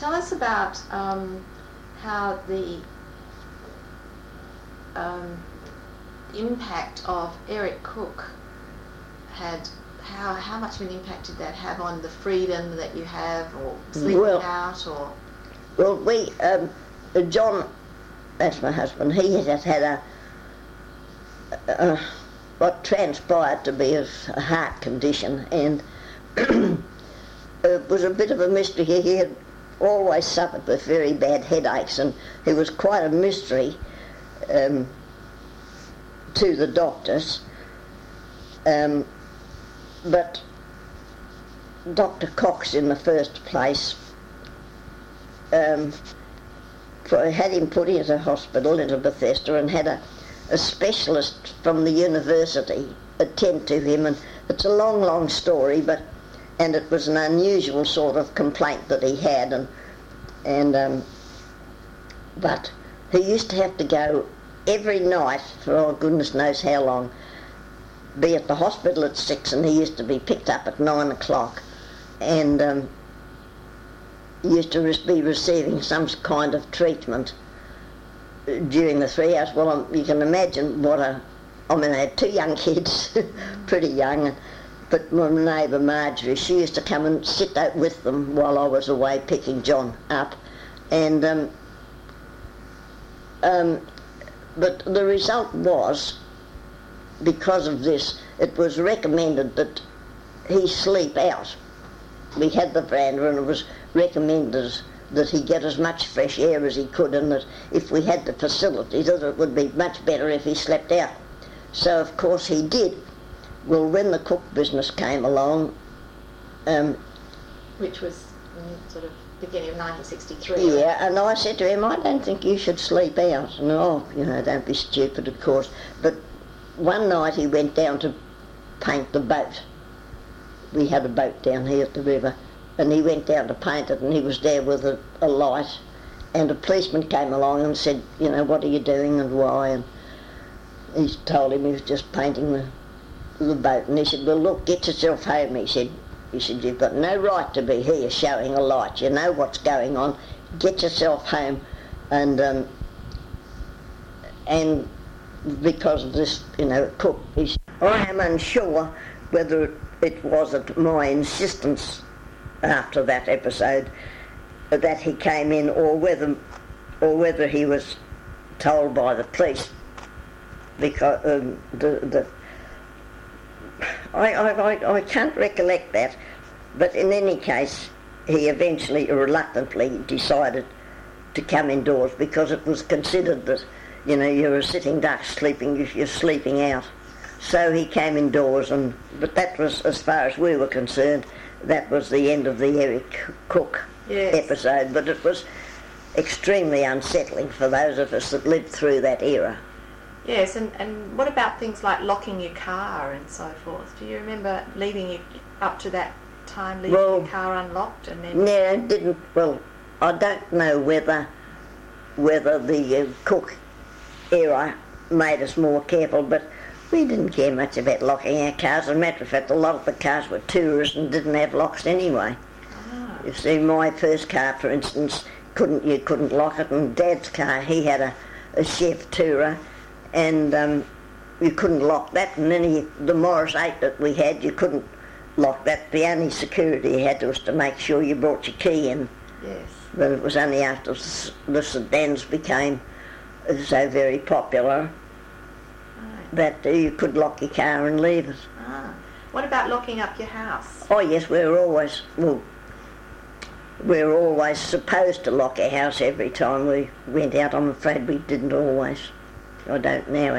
Tell us about um, how the um, impact of Eric Cook had how how much of an impact did that have on the freedom that you have, or sleeping Well- out, or Well, we, um, John, that's my husband, he has had a, a what transpired to be a, a heart condition, and it was a bit of a mystery. He had always suffered with very bad headaches, and he was quite a mystery um, to the doctors. Um, but Dr. Cox, in the first place, um, had him put into hospital into Bethesda and had a, a specialist from the university attend to him and it's a long long story but and it was an unusual sort of complaint that he had and and um, but he used to have to go every night for oh goodness knows how long be at the hospital at six and he used to be picked up at nine o'clock and um, used to be receiving some kind of treatment during the three hours. Well, um, you can imagine what a. I mean, they had two young kids, pretty young, but my neighbour Marjorie, she used to come and sit out with them while I was away picking John up, and um, um, but the result was, because of this, it was recommended that he sleep out we had the veranda and it was recommended that he get as much fresh air as he could and that if we had the facilities that it would be much better if he slept out. So of course he did. Well when the Cook business came along, um, which was sort of beginning of 1963. yeah, and I said to him, I don't think you should sleep out. And oh, you know, don't be stupid of course. But one night he went down to paint the boat. We had a boat down here at the river, and he went down to paint it, and he was there with a, a light, and a policeman came along and said, you know, what are you doing and why? And he told him he was just painting the, the boat, and he said, well, look, get yourself home. He said, he said, you've got no right to be here showing a light. You know what's going on. Get yourself home, and um, and because of this, you know, Cook. He said, I am unsure whether it was at my insistence after that episode that he came in, or whether, or whether he was told by the police, because um, the the. I, I, I, I can't recollect that, but in any case, he eventually reluctantly decided to come indoors because it was considered that, you know, you're a sitting duck sleeping if you're sleeping out. So he came indoors, and but that was, as far as we were concerned, that was the end of the Eric Cook Yes. episode. But it was extremely unsettling for those of us that lived through that era. Yes, and, and what about things like locking your car and so forth? Do you remember leaving it up to that time, leaving Well- your car unlocked and then? No, it didn't. Well, I don't know whether whether the uh, Cook era made us more careful, but we didn't care much about locking our cars. As a matter of fact, a lot of the cars were tourist and didn't have locks anyway. Ah, You see, my first car, for instance, couldn't you couldn't lock it, and Dad's car, he had a, a Chev tourer, and um, you couldn't lock that. And then he, the Morris 8 that we had, you couldn't lock that. The only security you had was to make sure you brought your key in. yes. But it was only after the sedans became so very popular Right. that uh, you could lock your car and leave it. Ah. What about locking up your house? Oh yes, we were always well. We were always supposed to lock our house every time we went out. I'm afraid we didn't always. I don't now